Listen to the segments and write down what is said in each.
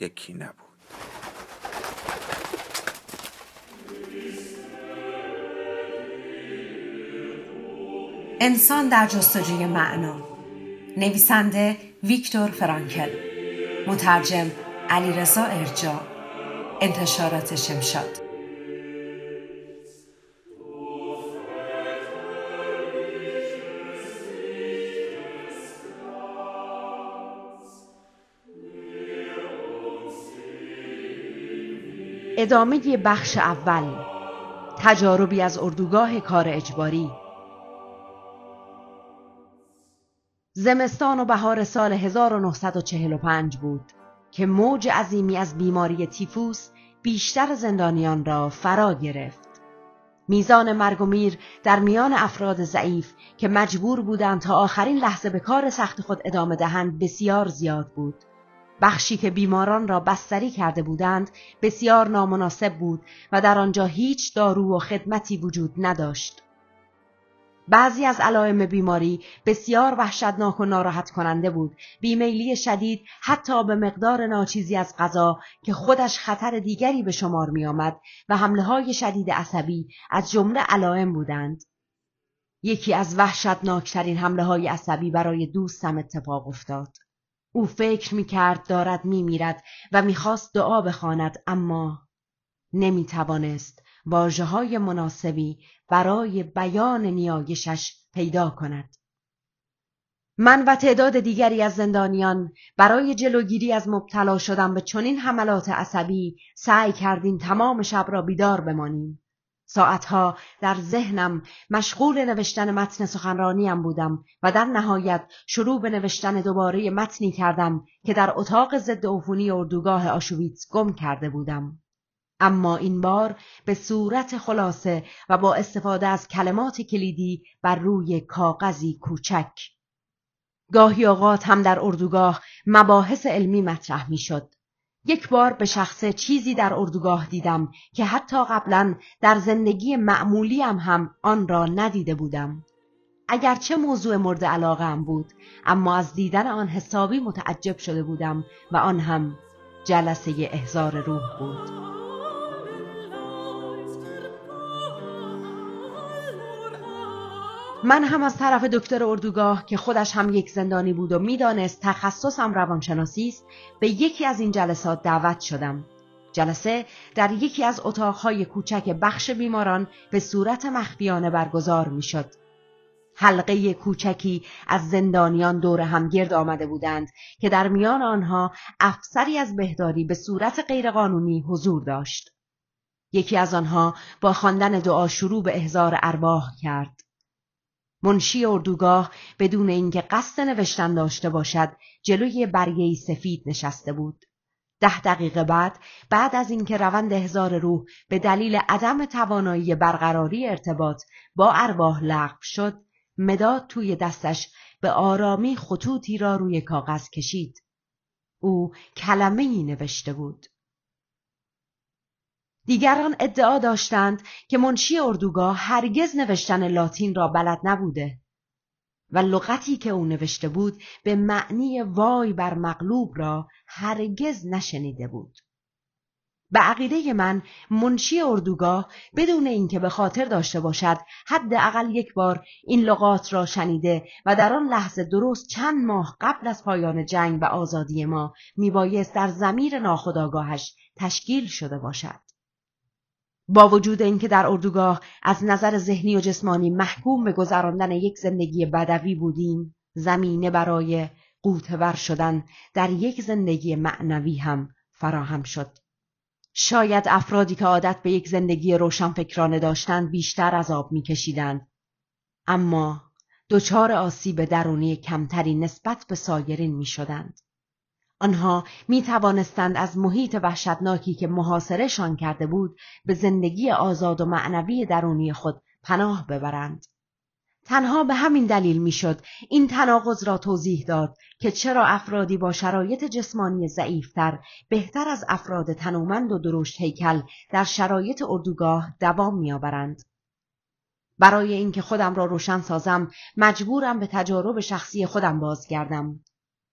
یکی نبود. انسان در جستجوی معنا. نویسنده ویکتور فرانکل. مترجم علیرضا ارجا انتشارات شمشاد. ادامه بخش اول تجاربی از اردوگاه کار اجباری زمستان و بهار سال 1945 بود که موج عظیمی از بیماری تیفوس بیشتر زندانیان را فرا گرفت. میزان مرگ و میر در میان افراد ضعیف که مجبور بودند تا آخرین لحظه به کار سخت خود ادامه دهند بسیار زیاد بود. بخشی که بیماران را بستری کرده بودند بسیار نامناسب بود و در آنجا هیچ دارو و خدمتی وجود نداشت. بعضی از علائم بیماری بسیار وحشتناک و ناراحت کننده بود. بیمیلی شدید حتی به مقدار ناچیزی از غذا که خودش خطر دیگری به شمار می آمد و حمله های شدید عصبی از جمله علائم بودند. یکی از وحشتناکترین حمله های عصبی برای دوستم اتفاق افتاد. او فکر می کرد دارد می میرد و می‌خواست دعا بخواند اما نمی توانست واجه های مناسبی برای بیان نیایشش پیدا کند. من و تعداد دیگری از زندانیان برای جلوگیری از مبتلا شدن به چنین حملات عصبی سعی کردیم تمام شب را بیدار بمانیم. ساعتها در ذهنم مشغول نوشتن متن سخنرانیم بودم و در نهایت شروع به نوشتن دوباره متنی کردم که در اتاق ضد عفونی اردوگاه آشویتس گم کرده بودم. اما این بار به صورت خلاصه و با استفاده از کلمات کلیدی بر روی کاغذی کوچک. گاهی اوقات هم در اردوگاه مباحث علمی مطرح می شد. یک بار به شخصه چیزی در اردوگاه دیدم که حتی قبلا در زندگی معمولیم هم آن را ندیده بودم. اگرچه موضوع مورد علاقه بود اما از دیدن آن حسابی متعجب شده بودم و آن هم جلسه احزار روح بود. من هم از طرف دکتر اردوگاه که خودش هم یک زندانی بود و می‌دانست تخصصم روانشناسی است به یکی از این جلسات دعوت شدم. جلسه در یکی از اتاقهای کوچک بخش بیماران به صورت مخفیانه برگزار می‌شد. حلقه کوچکی از زندانیان دور هم گرد آمده بودند که در میان آنها افسری از بهداری به صورت غیرقانونی حضور داشت. یکی از آنها با خواندن دعا شروع به احضار ارواح کرد. منشی اردوگاه بدون اینکه قصد نوشتن داشته باشد جلوی برگه سفید نشسته بود. ده دقیقه بعد بعد از اینکه روند احزار روح به دلیل عدم توانایی برقراری ارتباط با ارواح لغو شد مداد توی دستش به آرامی خطوطی را روی کاغذ کشید او کلمه ای نوشته بود دیگران ادعا داشتند که منشی اردوگاه هرگز نوشتن لاتین را بلد نبوده و لغتی که او نوشته بود به معنی وای بر مغلوب را هرگز نشنیده بود. به عقیده من منشی اردوگاه بدون اینکه به خاطر داشته باشد حداقل یک بار این لغات را شنیده و در آن لحظه درست چند ماه قبل از پایان جنگ و آزادی ما میبایست در زمیر ناخداگاهش تشکیل شده باشد. با وجود اینکه در اردوگاه از نظر ذهنی و جسمانی محکوم به گذراندن یک زندگی بدوی بودیم زمینه برای قوتور شدن در یک زندگی معنوی هم فراهم شد شاید افرادی که عادت به یک زندگی روشنفکرانه داشتند بیشتر عذاب میکشیدند اما دچار آسیب درونی کمتری نسبت به سایرین می شدند. آنها می توانستند از محیط وحشتناکی که محاصرهشان کرده بود به زندگی آزاد و معنوی درونی خود پناه ببرند. تنها به همین دلیل می‌شد این تناقض را توضیح داد که چرا افرادی با شرایط جسمانی ضعیفتر بهتر از افراد تنومند و درشت هیکل در شرایط اردوگاه دوام میآورند. برای اینکه خودم را روشن سازم مجبورم به تجارب شخصی خودم بازگردم.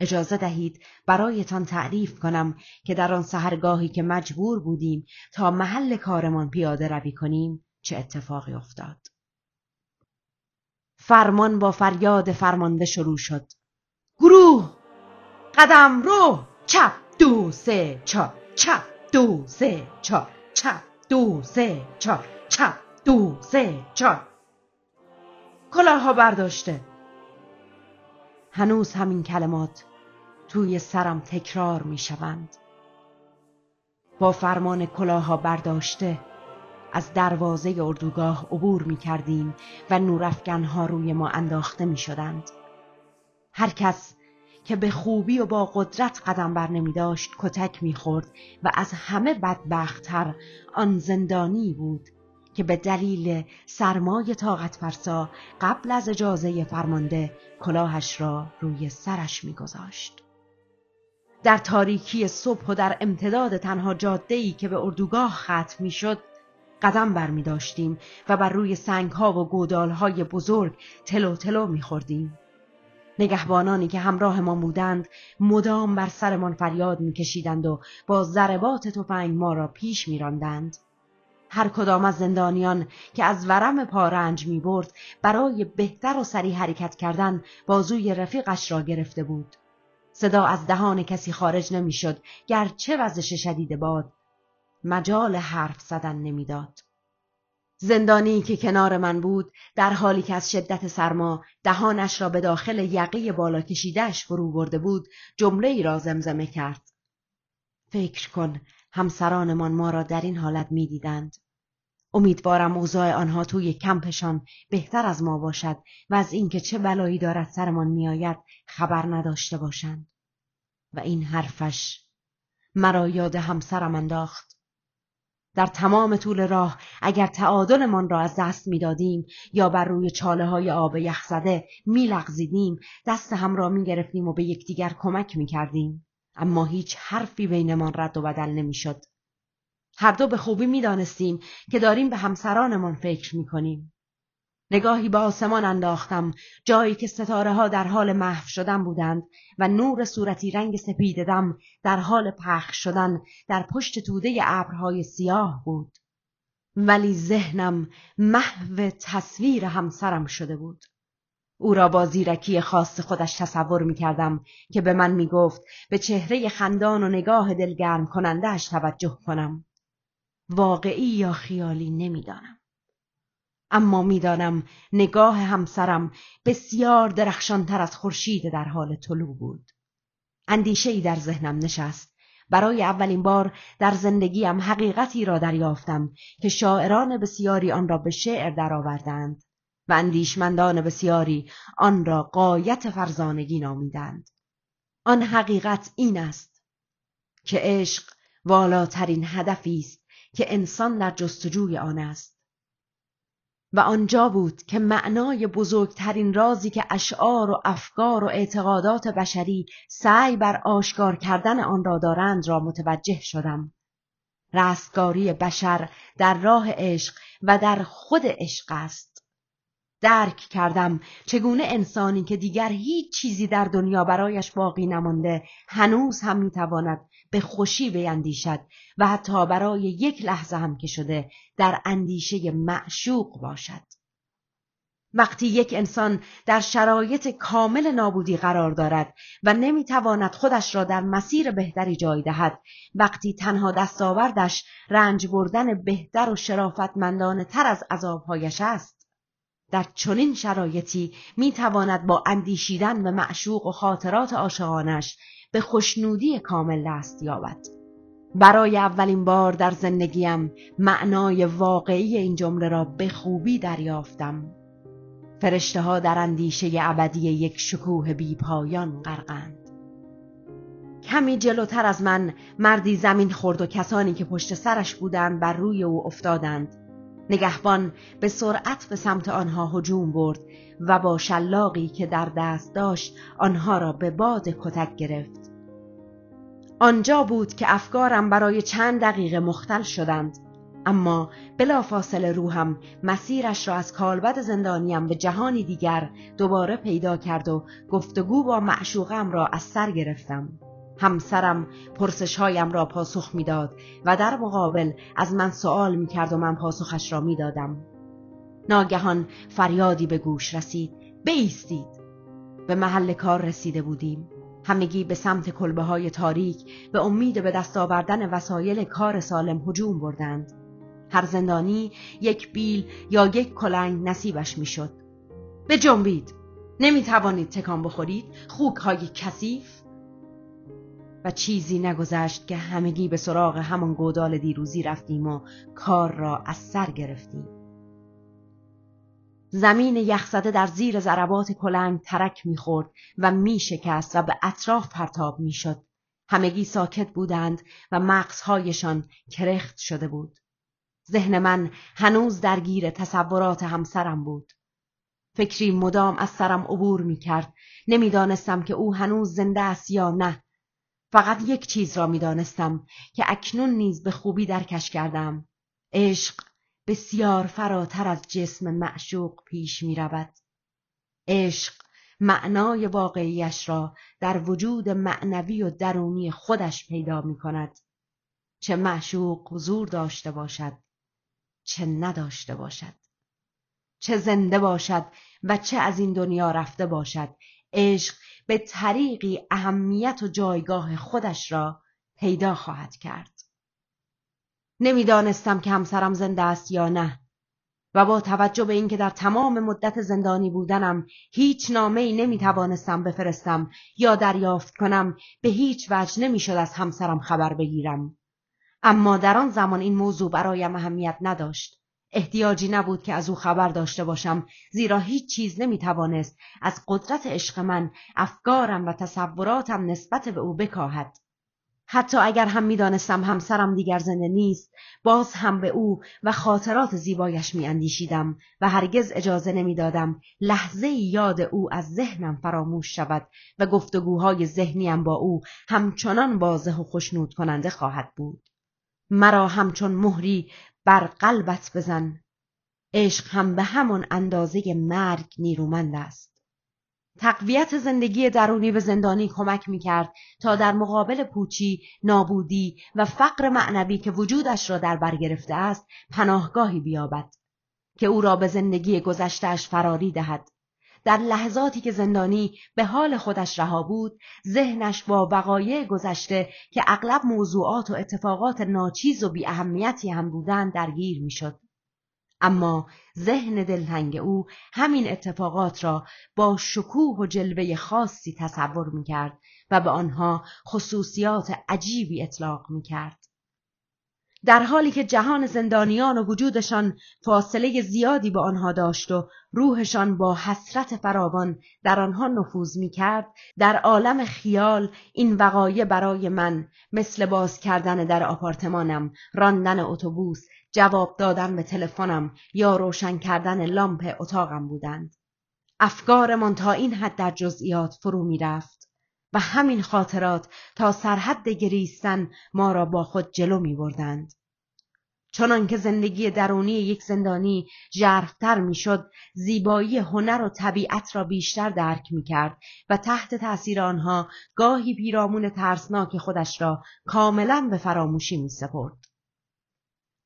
اجازه دهید برایتان تعریف کنم که در آن سهرگاهی که مجبور بودیم تا محل کارمان پیاده روی کنیم چه اتفاقی افتاد. فرمان با فریاد فرمانده شروع شد. گروه قدم رو چپ دو سه چهار چپ دو سه چهار چپ دو سه چهار چپ دو سه چهار کلاها برداشته هنوز همین کلمات توی سرم تکرار می شوند. با فرمان کلاها برداشته از دروازه اردوگاه عبور می کردیم و نورافکنها روی ما انداخته می شدند. هر کس که به خوبی و با قدرت قدم بر نمی داشت کتک می خورد و از همه بدبختتر آن زندانی بود که به دلیل سرمای طاقت فرسا قبل از اجازه فرمانده کلاهش را روی سرش میگذاشت. در تاریکی صبح و در امتداد تنها جاده‌ای که به اردوگاه ختم می‌شد قدم بر می داشتیم و بر روی سنگ ها و گودال های بزرگ تلو تلو می خوردیم. نگهبانانی که همراه ما بودند مدام بر سرمان فریاد میکشیدند و با ضربات تفنگ ما را پیش میراندند هر کدام از زندانیان که از ورم پا رنج می برد برای بهتر و سریع حرکت کردن بازوی رفیقش را گرفته بود. صدا از دهان کسی خارج نمی‌شد گرچه وزش شدید باد مجال حرف زدن نمی‌داد. زندانی که کنار من بود در حالی که از شدت سرما دهانش را به داخل یقه بالا کشیدهش فرو برده بود جمله ای را زمزمه کرد. فکر کن همسرانمان ما را در این حالت می‌دیدند. امیدوارم اوضاع آنها توی کمپشان بهتر از ما باشد و از اینکه چه بلایی دارد سرمان میآید خبر نداشته باشند. و این حرفش مرا یاد همسرم انداخت. در تمام طول راه اگر تعادلمان را از دست می‌دادیم یا بر روی چاله های آب یخ زده میلغزیدیم دست هم را می‌گرفتیم و به یکدیگر کمک می‌کردیم. اما هیچ حرفی بینمان رد و بدل نمی‌شد. هر دو به خوبی می‌دانستیم که داریم به همسرانمان فکر می‌کنیم. نگاهی به آسمان انداختم جایی که ستاره ها در حال محو شدن بودند و نور صورتی رنگ سپید دم در حال پخش شدن در پشت توده ابرهای سیاه بود. ولی ذهنم محو تصویر همسرم شده بود. او را با زیرکی خاص خودش تصور می کردم که به من می گفت به چهره خندان و نگاه دلگرم کنندهش توجه کنم. واقعی یا خیالی نمی‌دانم. اما می‌دانم نگاه همسرم بسیار درخشانتر از خورشید در حال طلوع بود. اندیشه ای در ذهنم نشست. برای اولین بار در زندگیم حقیقتی را دریافتم که شاعران بسیاری آن را به شعر درآوردند. و اندیشمندان بسیاری آن را قایت فرزانگی نامیدند. آن حقیقت این است که عشق والاترین هدفی است که انسان در جستجوی آن است. و آنجا بود که معنای بزرگترین رازی که اشعار و افکار و اعتقادات بشری سعی بر آشکار کردن آن را دارند را متوجه شدم. رستگاری بشر در راه عشق و در خود عشق است. درک کردم چگونه انسانی که دیگر هیچ چیزی در دنیا برایش باقی نمانده هنوز هم می‌تواند به خوشی بیندیشد و حتی برای یک لحظه هم که شده در اندیشه معشوق باشد. وقتی یک انسان در شرایط کامل نابودی قرار دارد و نمی‌تواند خودش را در مسیر بهتری جای دهد وقتی تنها دستاوردش رنج بردن بهتر و شرافتمندانه تر از عذابهایش است در چنین شرایطی می‌تواند با اندیشیدن به معشوق و خاطرات عاشقانش به خوشنودی کامل دست یابد. برای اولین بار در زندگیم معنای واقعی این جمله را به خوبی دریافتم. فرشته ها در اندیشه ابدی یک شکوه بی پایان غرقند. کمی جلوتر از من مردی زمین خورد و کسانی که پشت سرش بودند بر روی او افتادند. نگهبان به سرعت به سمت آنها هجوم برد و با شلاقی که در دست داشت آنها را به باد کتک گرفت. آنجا بود که افکارم برای چند دقیقه مختل شدند اما بلافاصله روحم مسیرش را از کالبد زندانیم به جهانی دیگر دوباره پیدا کرد و گفتگو با معشوقم را از سر گرفتم. همسرم پرسشهایم را پاسخ می‌داد و در مقابل از من سوال می‌کرد و من پاسخش را می‌دادم. ناگهان فریادی به گوش رسید. بیستید. به محل کار رسیده بودیم. همگی به سمت کلبه های تاریک به امید به دست آوردن وسایل کار سالم هجوم بردند. هر زندانی یک بیل یا یک کلنگ نصیبش می‌شد. به جنبید نمی توانید تکان بخورید. خوک های کثیف. و چیزی نگذشت که همگی به سراغ همان گودال دیروزی رفتیم و کار را از سر گرفتیم. زمین یخزده در زیر ضربات کلنگ ترک می‌خورد و میشکست و به اطراف پرتاب می‌شد. همگی ساکت بودند و مغزهایشان کرخت شده بود. ذهن من هنوز درگیر تصورات همسرم بود. فکری مدام از سرم عبور می کرد نمی‌دانستم که او هنوز زنده است یا نه. فقط یک چیز را می‌دانستم که اکنون نیز به خوبی درکش کردم عشق بسیار فراتر از جسم معشوق پیش می رود. عشق معنای واقعیش را در وجود معنوی و درونی خودش پیدا می کند. چه معشوق حضور داشته باشد چه نداشته باشد چه زنده باشد و چه از این دنیا رفته باشد عشق به طریقی اهمیت و جایگاه خودش را پیدا خواهد کرد. نمی‌دانستم که همسرم زنده است یا نه و با توجه به اینکه در تمام مدت زندانی بودنم هیچ نامه ای نمی توانستم بفرستم یا دریافت کنم به هیچ وجه نمی‌شد از همسرم خبر بگیرم. اما در آن زمان این موضوع برایم اهمیت نداشت. احتیاجی نبود که از او خبر داشته باشم زیرا هیچ چیز نمی توانست از قدرت عشق من افکارم و تصوراتم نسبت به او بکاهد. حتی اگر هم می‌دانستم همسرم دیگر زنده نیست باز هم به او و خاطرات زیبایش میاندیشیدم و هرگز اجازه نمی‌دادم لحظه یاد او از ذهنم فراموش شود و گفتگوهای ذهنیم با او همچنان واضح و خشنود کننده خواهد بود. مرا همچون مهری بر قلبت بزن. عشق هم به همان اندازه مرگ نیرومند است. تقویت زندگی درونی به زندانی کمک می کرد تا در مقابل پوچی، نابودی و فقر معنوی که وجودش را در بر گرفته است پناهگاهی بیابد که او را به زندگی گذشتهش فراری دهد. در لحظاتی که زندانی به حال خودش رها بود ذهنش با وقایع گذشته که اغلب موضوعات و اتفاقات ناچیز و بی اهمیتی هم بودند درگیر می‌شد. اما ذهن دلتنگ او همین اتفاقات را با شکوه و جلوه خاصی تصور می کرد و به آنها خصوصیات عجیبی اطلاق می کرد. در حالی که جهان زندانیان و وجودشان فاصله زیادی با آنها داشت و روحشان با حسرت فراوان در آنها نفوذ می کرد در عالم خیال این وقایع برای من مثل باز کردن در آپارتمانم راندن اتوبوس جواب دادن به تلفنم یا روشن کردن لامپ اتاقم بودند. افکارمان تا این حد در جزئیات فرو می رفت و همین خاطرات تا سرحد گریستن ما را با خود جلو می بردند. چنان که زندگی درونی یک زندانی ژرفتر می‌شد زیبایی هنر و طبیعت را بیشتر درک می کرد و تحت تأثیر آنها گاهی پیرامون ترسناک خودش را کاملا به فراموشی می سپرد.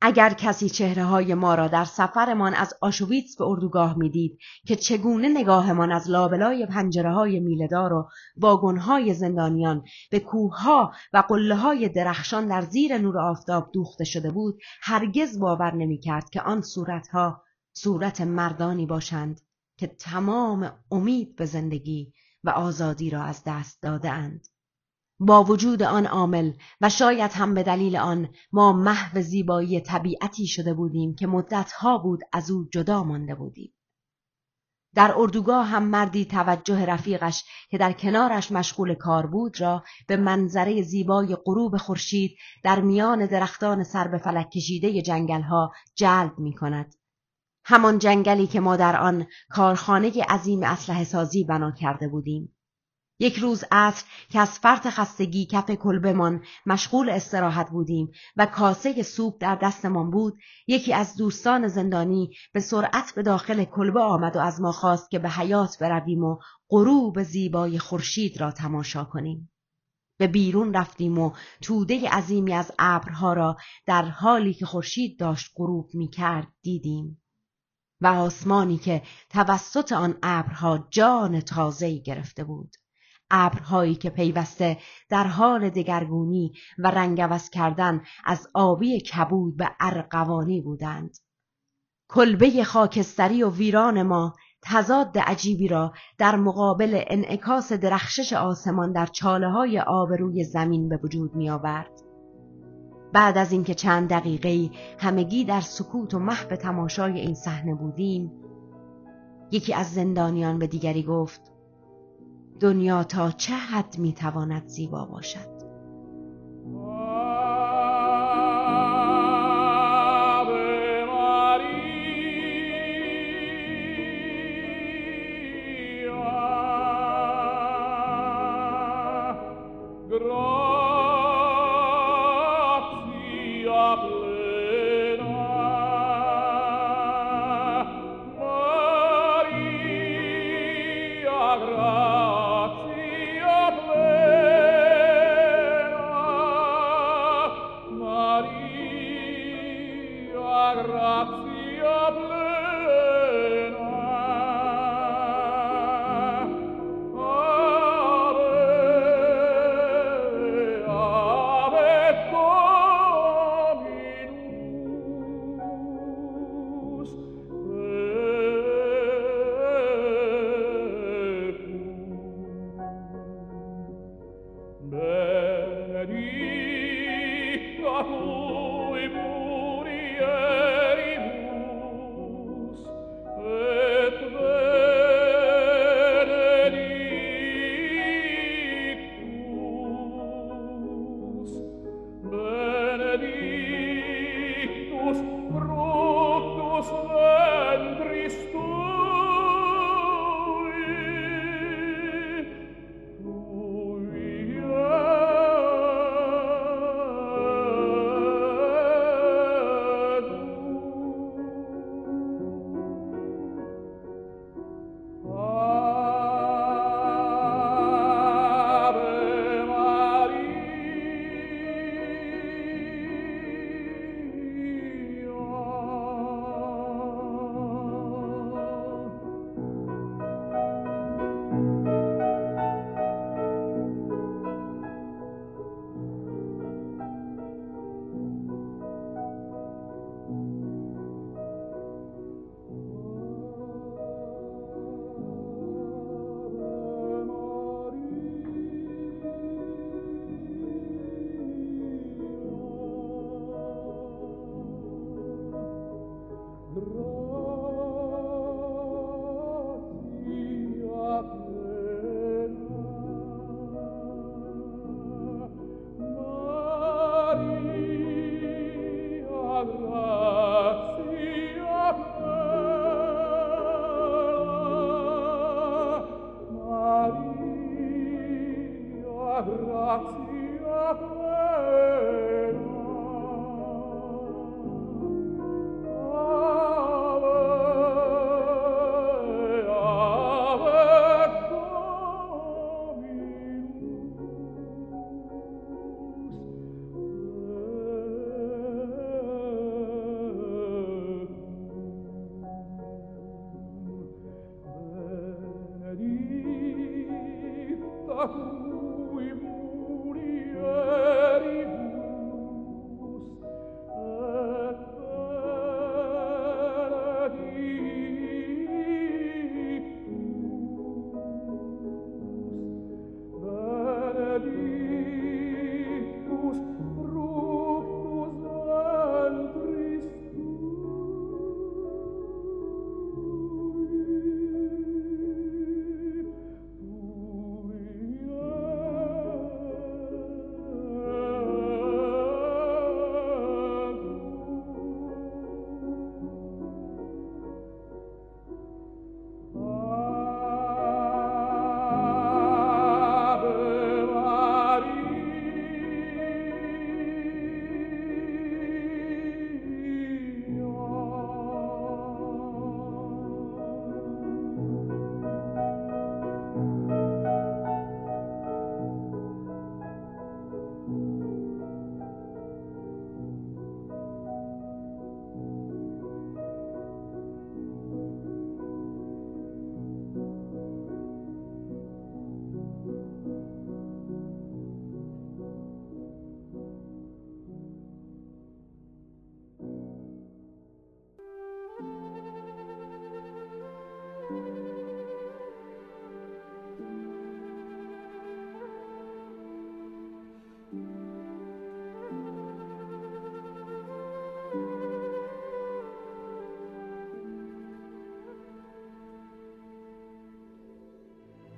اگر کسی چهره های ما را در سفرمان از آشویتس به اردوگاه می‌دید که چگونه نگاهمان از لابلای پنجره های میلدار و واگن زندانیان به کوهها و قله های درخشان در زیر نور آفتاب دوخته شده بود هرگز باور نمی‌کرد که آن صورتها صورت مردانی باشند که تمام امید به زندگی و آزادی را از دست داده اند. با وجود آن عامل و شاید هم به دلیل آن ما محو زیبایی طبیعتی شده بودیم که مدتها بود از او جدا مانده بودیم در اردوگاه هم مردی توجه رفیقش که در کنارش مشغول کار بود را به منظره زیبای غروب خورشید در میان درختان سر به فلک کشیده جنگلها جلب می کند. همان جنگلی که ما در آن کارخانه عظیم اسلحه سازی بنا کرده بودیم. یک روز عصر که از فرط خستگی کف کلبمان مشغول استراحت بودیم و کاسه سوپ در دستمان بود یکی از دوستان زندانی به سرعت به داخل کلبه آمد و از ما خواست که به حیات برویم و غروب زیبای خورشید را تماشا کنیم. به بیرون رفتیم و توده عظیمی از ابرها را در حالی که خورشید داشت غروب می کرد دیدیم و آسمانی که توسط آن ابرها جان تازه‌ای گرفته بود. ابرهایی که پیوسته در حال دگرگونی و رنگوز کردن از آبی کبود به ارقوانی بودند کلبه خاکستری و ویران ما تضاد عجیبی را در مقابل انعکاس درخشش آسمان در چاله های آب روی زمین به وجود می آورد. بعد از اینکه چند دقیقه همگی در سکوت و محو تماشای این صحنه بودیم یکی از زندانیان به دیگری گفت دنیا تا چه حد می‌تواند زیبا باشد؟ amor.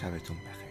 sabes tú un peje.